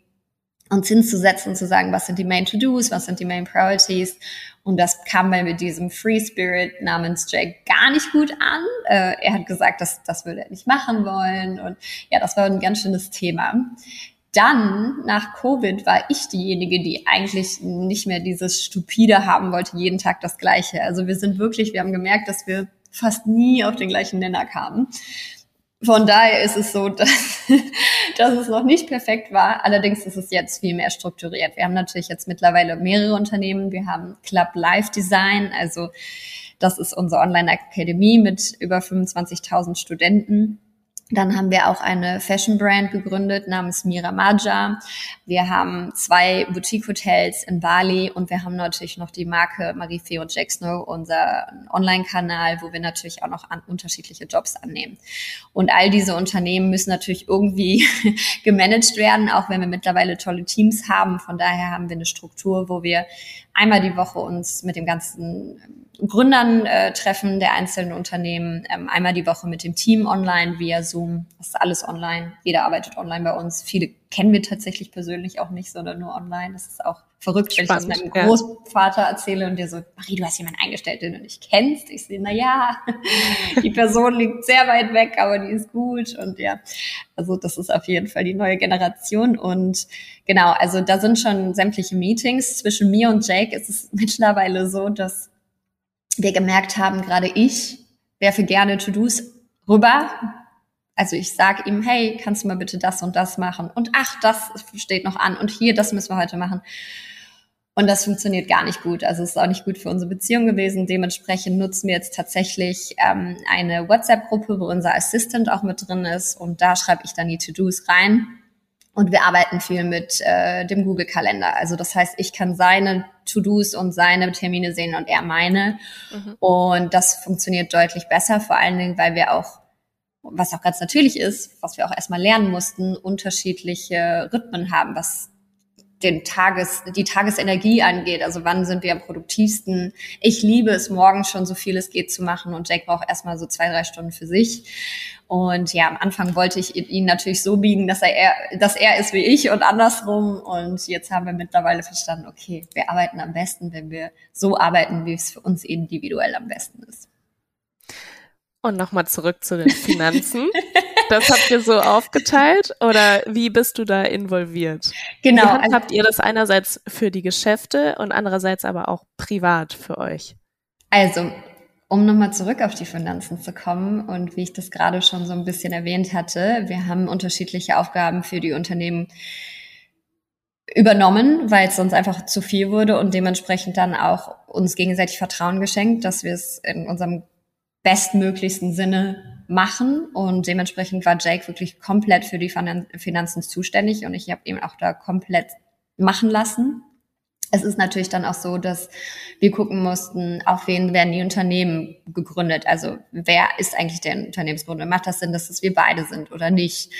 uns hinzusetzen zu sagen, was sind die Main To-Dos, was sind die Main Priorities. Und das kam bei mit diesem Free Spirit namens Jake gar nicht gut an. Äh, er hat gesagt, das, das würde er nicht machen wollen. Und ja, das war ein ganz schönes Thema. Dann, nach Covid, war ich diejenige, die eigentlich nicht mehr dieses Stupide haben wollte, jeden Tag das Gleiche. Also wir sind wirklich, wir haben gemerkt, dass wir fast nie auf den gleichen Nenner kamen. Von daher ist es so, dass, dass es noch nicht perfekt war. Allerdings ist es jetzt viel mehr strukturiert. Wir haben natürlich jetzt mittlerweile mehrere Unternehmen. Wir haben Club Live Design, also das ist unsere Online-Akademie mit über 25.000 Studenten. Dann haben wir auch eine Fashion Brand gegründet namens Mira Maja. Wir haben zwei Boutique Hotels in Bali und wir haben natürlich noch die Marke Marie-Fee und Jack Snow, unser Online-Kanal, wo wir natürlich auch noch an unterschiedliche Jobs annehmen. Und all diese Unternehmen müssen natürlich irgendwie gemanagt werden, auch wenn wir mittlerweile tolle Teams haben. Von daher haben wir eine Struktur, wo wir einmal die Woche uns mit dem ganzen Gründern äh, treffen der einzelnen Unternehmen, ähm, einmal die Woche mit dem Team online via Zoom. Das ist alles online. Jeder arbeitet online bei uns. Viele kennen wir tatsächlich persönlich auch nicht, sondern nur online. Das ist auch verrückt, Spannend, wenn ich das meinem ja. Großvater erzähle und der so, Marie, du hast jemanden eingestellt, den du nicht kennst. Ich sehe, na ja, die Person liegt sehr weit weg, aber die ist gut und ja, also das ist auf jeden Fall die neue Generation und genau, also da sind schon sämtliche Meetings. Zwischen mir und Jake ist es mittlerweile so, dass wir gemerkt haben, gerade ich werfe gerne To-Dos rüber. Also ich sage ihm, hey, kannst du mal bitte das und das machen? Und ach, das steht noch an. Und hier, das müssen wir heute machen. Und das funktioniert gar nicht gut. Also es ist auch nicht gut für unsere Beziehung gewesen. Dementsprechend nutzen wir jetzt tatsächlich ähm, eine WhatsApp-Gruppe, wo unser Assistant auch mit drin ist. Und da schreibe ich dann die To-Dos rein. Und wir arbeiten viel mit äh, dem Google-Kalender. Also das heißt, ich kann seine To-Dos und seine Termine sehen und er meine. Mhm. Und das funktioniert deutlich besser, vor allen Dingen, weil wir auch, was auch ganz natürlich ist, was wir auch erstmal lernen mussten, unterschiedliche Rhythmen haben, was den Tages, die Tagesenergie angeht. Also wann sind wir am produktivsten? Ich liebe es, morgens schon so viel es geht zu machen und Jake braucht erstmal so zwei, drei Stunden für sich. Und ja, am Anfang wollte ich ihn natürlich so biegen, dass er, dass er ist wie ich und andersrum. Und jetzt haben wir mittlerweile verstanden, okay, wir arbeiten am besten, wenn wir so arbeiten, wie es für uns individuell am besten ist. Und nochmal zurück zu den Finanzen. das habt ihr so aufgeteilt oder wie bist du da involviert? Genau. Also habt ihr das einerseits für die Geschäfte und andererseits aber auch privat für euch? Also, um nochmal zurück auf die Finanzen zu kommen und wie ich das gerade schon so ein bisschen erwähnt hatte, wir haben unterschiedliche Aufgaben für die Unternehmen übernommen, weil es sonst einfach zu viel wurde und dementsprechend dann auch uns gegenseitig Vertrauen geschenkt, dass wir es in unserem bestmöglichsten Sinne machen. Und dementsprechend war Jake wirklich komplett für die Finanzen zuständig und ich habe ihn auch da komplett machen lassen es ist natürlich dann auch so, dass wir gucken mussten, auf wen werden die Unternehmen gegründet. Also wer ist eigentlich der Unternehmensgründer? Macht das Sinn, dass es wir beide sind oder nicht?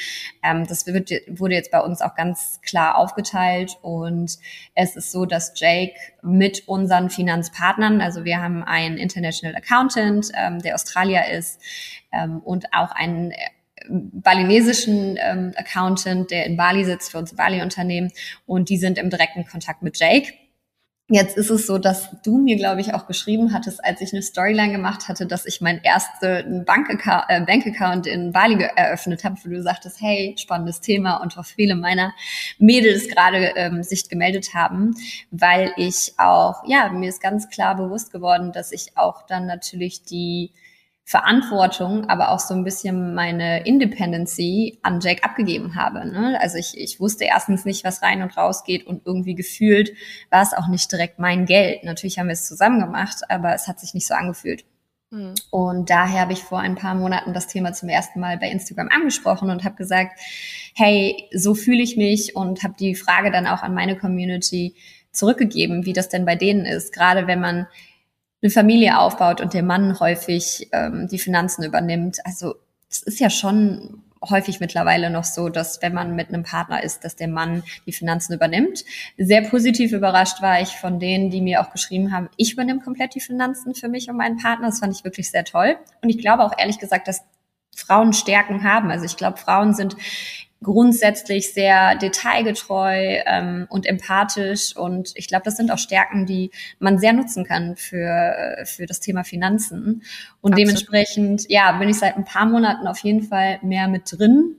Ähm, das wird, wurde jetzt bei uns auch ganz klar aufgeteilt. Und es ist so, dass Jake mit unseren Finanzpartnern, also wir haben einen International Accountant, ähm, der Australier ist, ähm, und auch einen balinesischen ähm, Accountant, der in Bali sitzt für unser Bali-Unternehmen und die sind im direkten Kontakt mit Jake. Jetzt ist es so, dass du mir, glaube ich, auch geschrieben hattest, als ich eine Storyline gemacht hatte, dass ich mein ersten Bankaccount, äh, Bankaccount in Bali eröffnet habe, wo du sagtest, hey, spannendes Thema und auch viele meiner Mädels gerade ähm, sich gemeldet haben, weil ich auch, ja, mir ist ganz klar bewusst geworden, dass ich auch dann natürlich die Verantwortung, aber auch so ein bisschen meine Independency an Jake abgegeben habe. Ne? Also ich, ich wusste erstens nicht, was rein und raus geht und irgendwie gefühlt war es auch nicht direkt mein Geld. Natürlich haben wir es zusammen gemacht, aber es hat sich nicht so angefühlt. Mhm. Und daher habe ich vor ein paar Monaten das Thema zum ersten Mal bei Instagram angesprochen und habe gesagt, hey, so fühle ich mich und habe die Frage dann auch an meine Community zurückgegeben, wie das denn bei denen ist, gerade wenn man eine Familie aufbaut und der Mann häufig ähm, die Finanzen übernimmt. Also es ist ja schon häufig mittlerweile noch so, dass wenn man mit einem Partner ist, dass der Mann die Finanzen übernimmt. Sehr positiv überrascht war ich von denen, die mir auch geschrieben haben, ich übernehme komplett die Finanzen für mich und meinen Partner. Das fand ich wirklich sehr toll. Und ich glaube auch ehrlich gesagt, dass Frauen Stärken haben. Also ich glaube, Frauen sind grundsätzlich sehr detailgetreu ähm, und empathisch. Und ich glaube, das sind auch Stärken, die man sehr nutzen kann für, für das Thema Finanzen. Und Absolut. dementsprechend, ja, bin ich seit ein paar Monaten auf jeden Fall mehr mit drin.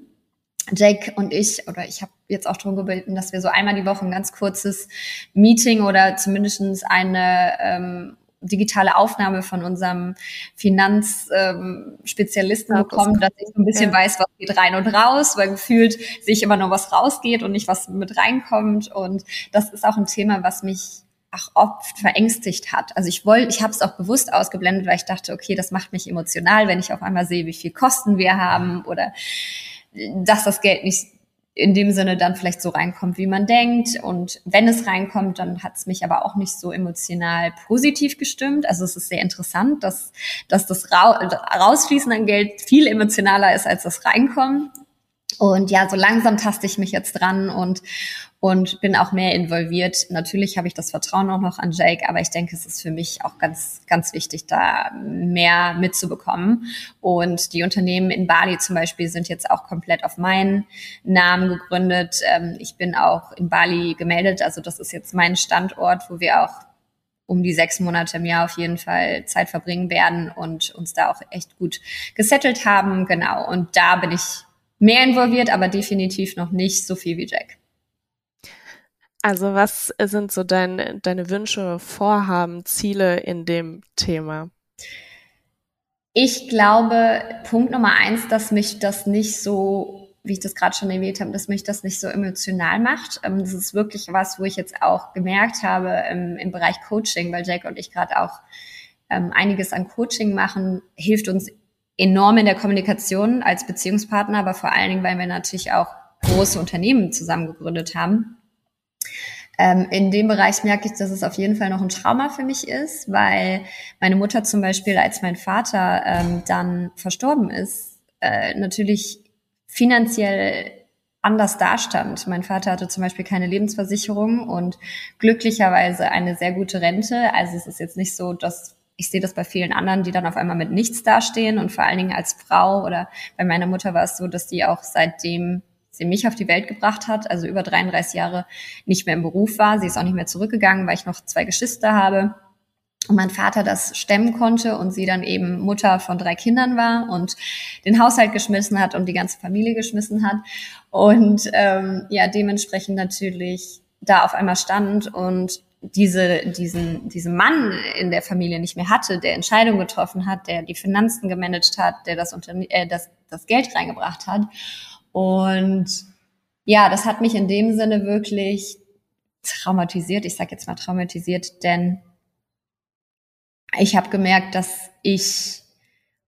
Jake und ich, oder ich habe jetzt auch darum gebeten, dass wir so einmal die Woche ein ganz kurzes Meeting oder zumindestens eine ähm, digitale Aufnahme von unserem Finanzspezialisten ähm, bekommen, dass ich so ein bisschen ja. weiß, was geht rein und raus, weil gefühlt sich immer nur was rausgeht und nicht was mit reinkommt. Und das ist auch ein Thema, was mich auch oft verängstigt hat. Also ich wollte, ich habe es auch bewusst ausgeblendet, weil ich dachte, okay, das macht mich emotional, wenn ich auf einmal sehe, wie viel Kosten wir haben oder dass das Geld nicht in dem Sinne dann vielleicht so reinkommt, wie man denkt. Und wenn es reinkommt, dann hat es mich aber auch nicht so emotional positiv gestimmt. Also es ist sehr interessant, dass, dass das Rausfließen an Geld viel emotionaler ist als das Reinkommen. Und ja, so langsam taste ich mich jetzt dran und, und bin auch mehr involviert. Natürlich habe ich das Vertrauen auch noch an Jake, aber ich denke, es ist für mich auch ganz, ganz wichtig, da mehr mitzubekommen. Und die Unternehmen in Bali zum Beispiel sind jetzt auch komplett auf meinen Namen gegründet. Ähm, ich bin auch in Bali gemeldet, also das ist jetzt mein Standort, wo wir auch um die sechs Monate im Jahr auf jeden Fall Zeit verbringen werden und uns da auch echt gut gesettelt haben. Genau. Und da bin ich mehr involviert, aber definitiv noch nicht so viel wie Jack. Also was sind so dein, deine Wünsche, Vorhaben, Ziele in dem Thema? Ich glaube, Punkt Nummer eins, dass mich das nicht so, wie ich das gerade schon erwähnt habe, dass mich das nicht so emotional macht. Ähm, das ist wirklich was, wo ich jetzt auch gemerkt habe im, im Bereich Coaching, weil Jack und ich gerade auch ähm, einiges an Coaching machen, hilft uns enorm in der Kommunikation als Beziehungspartner, aber vor allen Dingen, weil wir natürlich auch große Unternehmen zusammen gegründet haben ähm, in dem Bereich merke ich, dass es auf jeden Fall noch ein Trauma für mich ist, weil meine Mutter zum Beispiel, als mein Vater ähm, dann verstorben ist, äh, natürlich finanziell anders dastand. Mein Vater hatte zum Beispiel keine Lebensversicherung und glücklicherweise eine sehr gute Rente. Also es ist jetzt nicht so, dass ich sehe das bei vielen anderen, die dann auf einmal mit nichts dastehen und vor allen Dingen als Frau oder bei meiner Mutter war es so, dass die auch seitdem sie mich auf die Welt gebracht hat, also über 33 Jahre nicht mehr im Beruf war. Sie ist auch nicht mehr zurückgegangen, weil ich noch zwei Geschwister habe. Und mein Vater das stemmen konnte und sie dann eben Mutter von drei Kindern war und den Haushalt geschmissen hat und die ganze Familie geschmissen hat. Und ähm, ja, dementsprechend natürlich da auf einmal stand und diese, diesen, diesen Mann in der Familie nicht mehr hatte, der Entscheidungen getroffen hat, der die Finanzen gemanagt hat, der das, Unterne äh, das, das Geld reingebracht hat. Und ja, das hat mich in dem Sinne wirklich traumatisiert. Ich sage jetzt mal traumatisiert, denn ich habe gemerkt, dass ich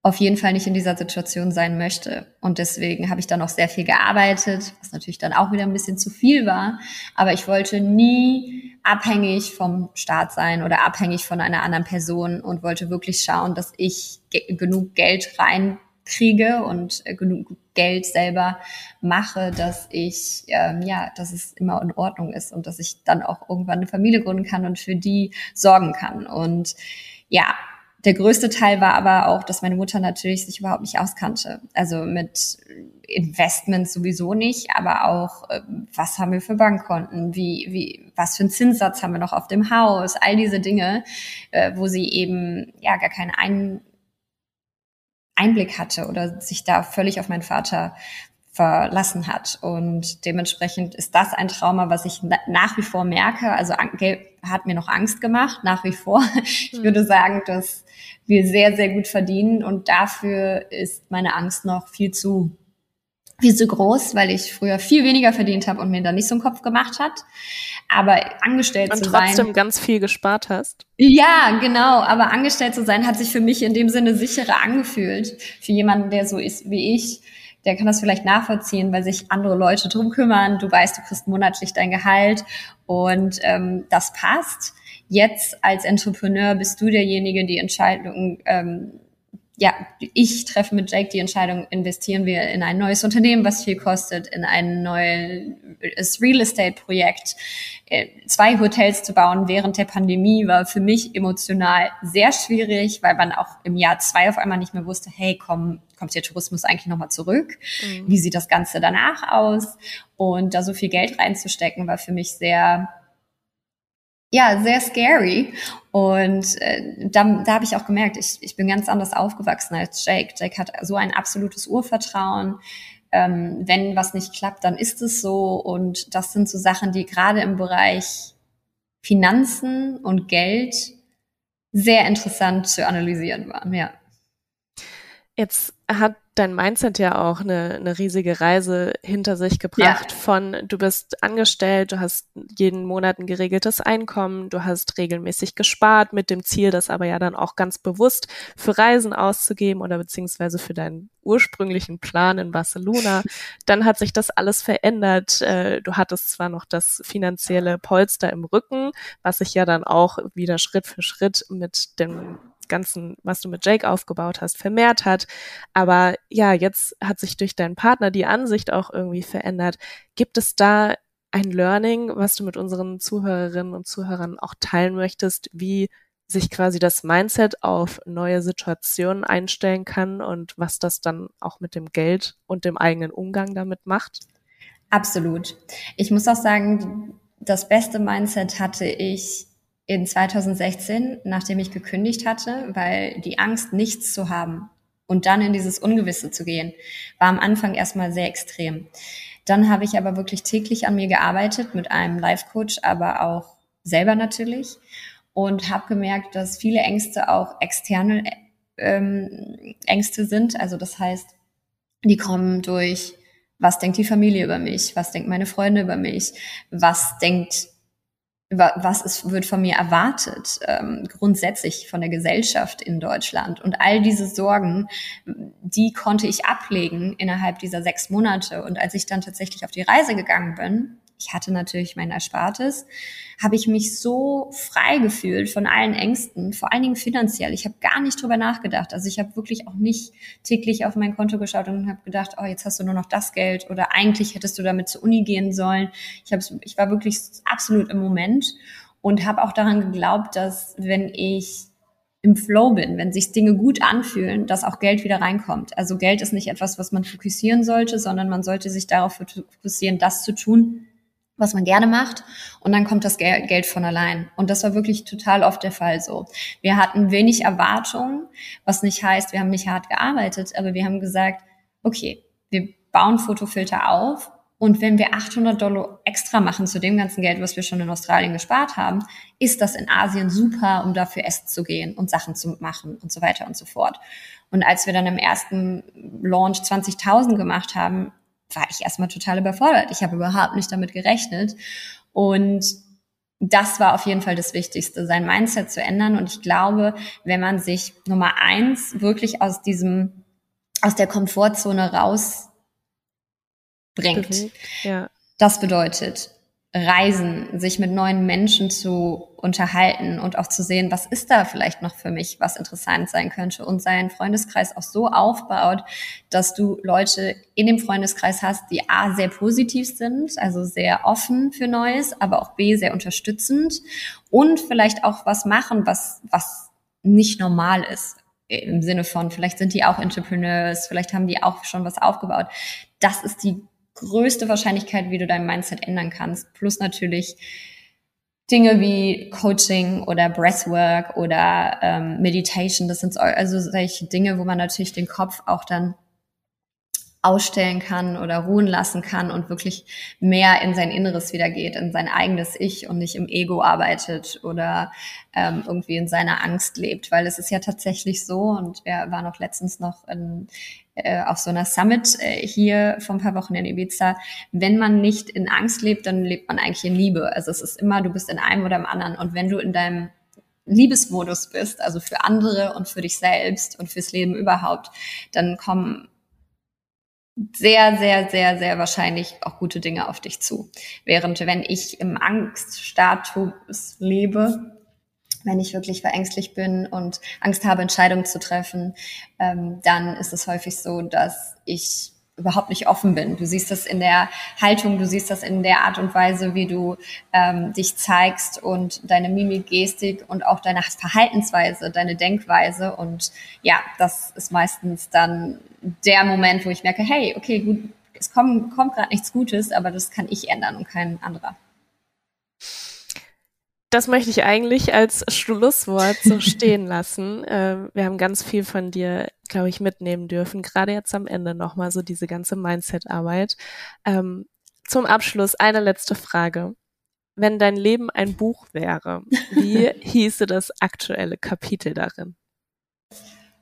auf jeden Fall nicht in dieser Situation sein möchte. Und deswegen habe ich dann auch sehr viel gearbeitet, was natürlich dann auch wieder ein bisschen zu viel war. Aber ich wollte nie abhängig vom Staat sein oder abhängig von einer anderen Person und wollte wirklich schauen, dass ich genug Geld rein kriege und äh, genug Geld selber mache, dass ich ähm, ja, dass es immer in Ordnung ist und dass ich dann auch irgendwann eine Familie gründen kann und für die sorgen kann. Und ja, der größte Teil war aber auch, dass meine Mutter natürlich sich überhaupt nicht auskannte. Also mit Investments sowieso nicht, aber auch, äh, was haben wir für Bankkonten, wie, wie, was für einen Zinssatz haben wir noch auf dem Haus, all diese Dinge, äh, wo sie eben ja gar keine Ein Einblick hatte oder sich da völlig auf meinen Vater verlassen hat. Und dementsprechend ist das ein Trauma, was ich nach wie vor merke. Also hat mir noch Angst gemacht, nach wie vor. Ich hm. würde sagen, dass wir sehr, sehr gut verdienen und dafür ist meine Angst noch viel zu viel zu groß, weil ich früher viel weniger verdient habe und mir da nicht so einen Kopf gemacht hat. Aber angestellt und zu sein. Und trotzdem ganz viel gespart hast. Ja, genau. Aber angestellt zu sein hat sich für mich in dem Sinne sicherer angefühlt. Für jemanden, der so ist wie ich, der kann das vielleicht nachvollziehen, weil sich andere Leute drum kümmern. Du weißt, du kriegst monatlich dein Gehalt und ähm, das passt. Jetzt als Entrepreneur bist du derjenige, die Entscheidung ähm, ja, ich treffe mit Jake die Entscheidung, investieren wir in ein neues Unternehmen, was viel kostet, in ein neues Real Estate Projekt. Äh, zwei Hotels zu bauen während der Pandemie war für mich emotional sehr schwierig, weil man auch im Jahr zwei auf einmal nicht mehr wusste, hey, komm, kommt der Tourismus eigentlich nochmal zurück? Mhm. Wie sieht das Ganze danach aus? Und da so viel Geld reinzustecken, war für mich sehr, ja, sehr scary. Und äh, da, da habe ich auch gemerkt, ich, ich bin ganz anders aufgewachsen als Jake. Jake hat so ein absolutes Urvertrauen. Ähm, wenn was nicht klappt, dann ist es so. Und das sind so Sachen, die gerade im Bereich Finanzen und Geld sehr interessant zu analysieren waren, ja. Jetzt hat dein Mindset ja auch eine, eine riesige Reise hinter sich gebracht ja. von du bist angestellt, du hast jeden Monat ein geregeltes Einkommen, du hast regelmäßig gespart mit dem Ziel, das aber ja dann auch ganz bewusst für Reisen auszugeben oder beziehungsweise für deinen ursprünglichen Plan in Barcelona. Dann hat sich das alles verändert. Äh, du hattest zwar noch das finanzielle Polster im Rücken, was sich ja dann auch wieder Schritt für Schritt mit dem Ganzen, was du mit Jake aufgebaut hast, vermehrt hat. Aber ja, jetzt hat sich durch deinen Partner die Ansicht auch irgendwie verändert. Gibt es da ein Learning, was du mit unseren Zuhörerinnen und Zuhörern auch teilen möchtest, wie sich quasi das Mindset auf neue Situationen einstellen kann und was das dann auch mit dem Geld und dem eigenen Umgang damit macht? Absolut. Ich muss auch sagen, das beste Mindset hatte ich in 2016, nachdem ich gekündigt hatte, weil die Angst, nichts zu haben und dann in dieses Ungewisse zu gehen, war am Anfang erstmal sehr extrem. Dann habe ich aber wirklich täglich an mir gearbeitet mit einem Life-Coach, aber auch selber natürlich und habe gemerkt, dass viele Ängste auch externe ähm, Ängste sind. Also das heißt, die kommen durch, was denkt die Familie über mich, was denkt meine Freunde über mich, was denkt was ist, wird von mir erwartet, ähm, grundsätzlich von der Gesellschaft in Deutschland. Und all diese Sorgen, die konnte ich ablegen innerhalb dieser sechs Monate. Und als ich dann tatsächlich auf die Reise gegangen bin, ich hatte natürlich mein Erspartes, habe ich mich so frei gefühlt von allen Ängsten, vor allen Dingen finanziell. Ich habe gar nicht drüber nachgedacht. Also ich habe wirklich auch nicht täglich auf mein Konto geschaut und habe gedacht, oh, jetzt hast du nur noch das Geld oder eigentlich hättest du damit zur Uni gehen sollen. Ich, hab, ich war wirklich absolut im Moment und habe auch daran geglaubt, dass wenn ich im Flow bin, wenn sich Dinge gut anfühlen, dass auch Geld wieder reinkommt. Also Geld ist nicht etwas, was man fokussieren sollte, sondern man sollte sich darauf fokussieren, das zu tun, was man gerne macht und dann kommt das Geld von allein. Und das war wirklich total oft der Fall so. Wir hatten wenig Erwartungen, was nicht heißt, wir haben nicht hart gearbeitet, aber wir haben gesagt, okay, wir bauen Fotofilter auf und wenn wir 800 Dollar extra machen zu dem ganzen Geld, was wir schon in Australien gespart haben, ist das in Asien super, um dafür essen zu gehen und Sachen zu machen und so weiter und so fort. Und als wir dann im ersten Launch 20.000 gemacht haben, war ich erstmal total überfordert. Ich habe überhaupt nicht damit gerechnet. Und das war auf jeden Fall das Wichtigste, sein Mindset zu ändern. Und ich glaube, wenn man sich Nummer eins wirklich aus diesem, aus der Komfortzone rausbringt, ja. das bedeutet, reisen, sich mit neuen Menschen zu unterhalten und auch zu sehen, was ist da vielleicht noch für mich, was interessant sein könnte und seinen Freundeskreis auch so aufbaut, dass du Leute in dem Freundeskreis hast, die A sehr positiv sind, also sehr offen für Neues, aber auch B sehr unterstützend und vielleicht auch was machen, was, was nicht normal ist im Sinne von, vielleicht sind die auch Entrepreneurs, vielleicht haben die auch schon was aufgebaut. Das ist die größte Wahrscheinlichkeit, wie du dein Mindset ändern kannst. Plus natürlich Dinge wie Coaching oder Breathwork oder ähm, Meditation. Das sind also solche Dinge, wo man natürlich den Kopf auch dann ausstellen kann oder ruhen lassen kann und wirklich mehr in sein Inneres wieder geht, in sein eigenes Ich und nicht im Ego arbeitet oder ähm, irgendwie in seiner Angst lebt. Weil es ist ja tatsächlich so, und wir waren auch letztens noch in, äh, auf so einer Summit äh, hier vor ein paar Wochen in Ibiza, wenn man nicht in Angst lebt, dann lebt man eigentlich in Liebe. Also es ist immer, du bist in einem oder im anderen. Und wenn du in deinem Liebesmodus bist, also für andere und für dich selbst und fürs Leben überhaupt, dann kommen sehr, sehr, sehr, sehr wahrscheinlich auch gute Dinge auf dich zu. Während wenn ich im Angststatus lebe, wenn ich wirklich verängstlich bin und Angst habe, Entscheidungen zu treffen, ähm, dann ist es häufig so, dass ich überhaupt nicht offen bin. Du siehst das in der Haltung, du siehst das in der Art und Weise, wie du ähm, dich zeigst und deine Mimik, Gestik und auch deine Verhaltensweise, deine Denkweise. Und ja, das ist meistens dann der Moment, wo ich merke, hey, okay, gut, es kommt, kommt gerade nichts Gutes, aber das kann ich ändern und kein anderer. Das möchte ich eigentlich als Schlusswort so stehen lassen. Ähm, wir haben ganz viel von dir, glaube ich, mitnehmen dürfen. Gerade jetzt am Ende nochmal so diese ganze Mindset-Arbeit. Ähm, zum Abschluss eine letzte Frage. Wenn dein Leben ein Buch wäre, wie hieße das aktuelle Kapitel darin?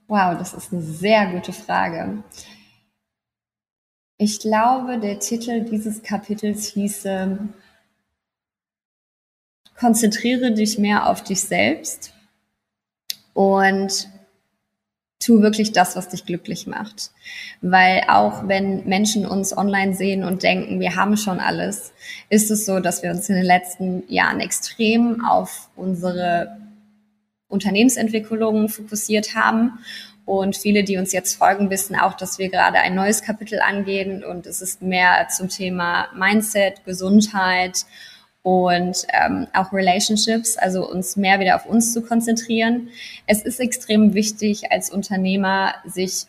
Wow, das ist eine sehr gute Frage. Ich glaube, der Titel dieses Kapitels hieße konzentriere dich mehr auf dich selbst und tu wirklich das, was dich glücklich macht. Weil auch wenn Menschen uns online sehen und denken, wir haben schon alles, ist es so, dass wir uns in den letzten Jahren extrem auf unsere Unternehmensentwicklungen fokussiert haben. Und viele, die uns jetzt folgen, wissen auch, dass wir gerade ein neues Kapitel angehen und es ist mehr zum Thema Mindset, Gesundheit und ähm, auch Relationships, also uns mehr wieder auf uns zu konzentrieren. Es ist extrem wichtig, als Unternehmer sich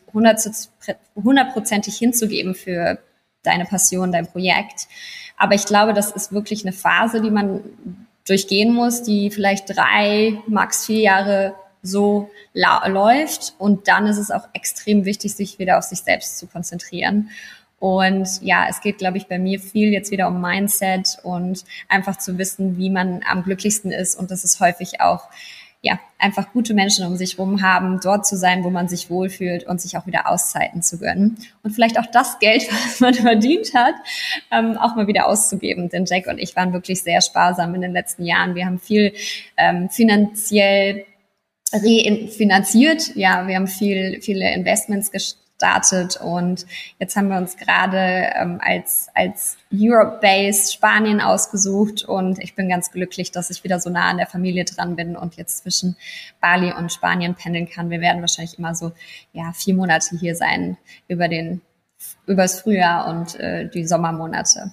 hundertprozentig hinzugeben für deine Passion, dein Projekt. Aber ich glaube, das ist wirklich eine Phase, die man durchgehen muss, die vielleicht drei, max vier Jahre so läuft. Und dann ist es auch extrem wichtig, sich wieder auf sich selbst zu konzentrieren. Und ja, es geht, glaube ich, bei mir viel jetzt wieder um Mindset und einfach zu wissen, wie man am glücklichsten ist. Und das ist häufig auch, ja, einfach gute Menschen um sich rum haben, dort zu sein, wo man sich wohlfühlt und sich auch wieder Auszeiten zu gönnen. Und vielleicht auch das Geld, was man verdient hat, ähm, auch mal wieder auszugeben. Denn Jack und ich waren wirklich sehr sparsam in den letzten Jahren. Wir haben viel ähm, finanziell refinanziert. Ja, wir haben viel, viele Investments gestartet und jetzt haben wir uns gerade ähm, als, als Europe-based Spanien ausgesucht und ich bin ganz glücklich, dass ich wieder so nah an der Familie dran bin und jetzt zwischen Bali und Spanien pendeln kann. Wir werden wahrscheinlich immer so ja vier Monate hier sein über den übers Frühjahr und äh, die Sommermonate.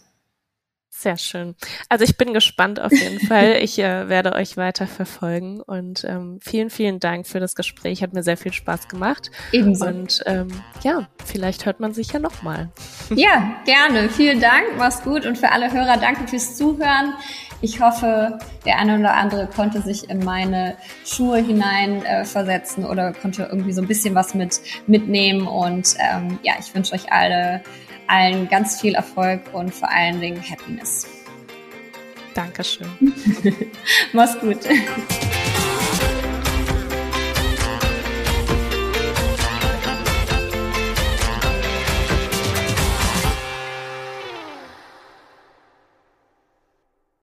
Sehr schön. Also ich bin gespannt auf jeden Fall. Ich äh, werde euch weiter verfolgen und ähm, vielen, vielen Dank für das Gespräch. Hat mir sehr viel Spaß gemacht. Ebenso. Und ähm, ja, vielleicht hört man sich ja nochmal. Ja, gerne. Vielen Dank. Mach's gut. Und für alle Hörer, danke fürs Zuhören. Ich hoffe, der eine oder andere konnte sich in meine Schuhe hinein äh, versetzen oder konnte irgendwie so ein bisschen was mit mitnehmen. Und ähm, ja, ich wünsche euch alle allen ganz viel Erfolg und vor allen Dingen Happiness. Dankeschön. Mach's gut.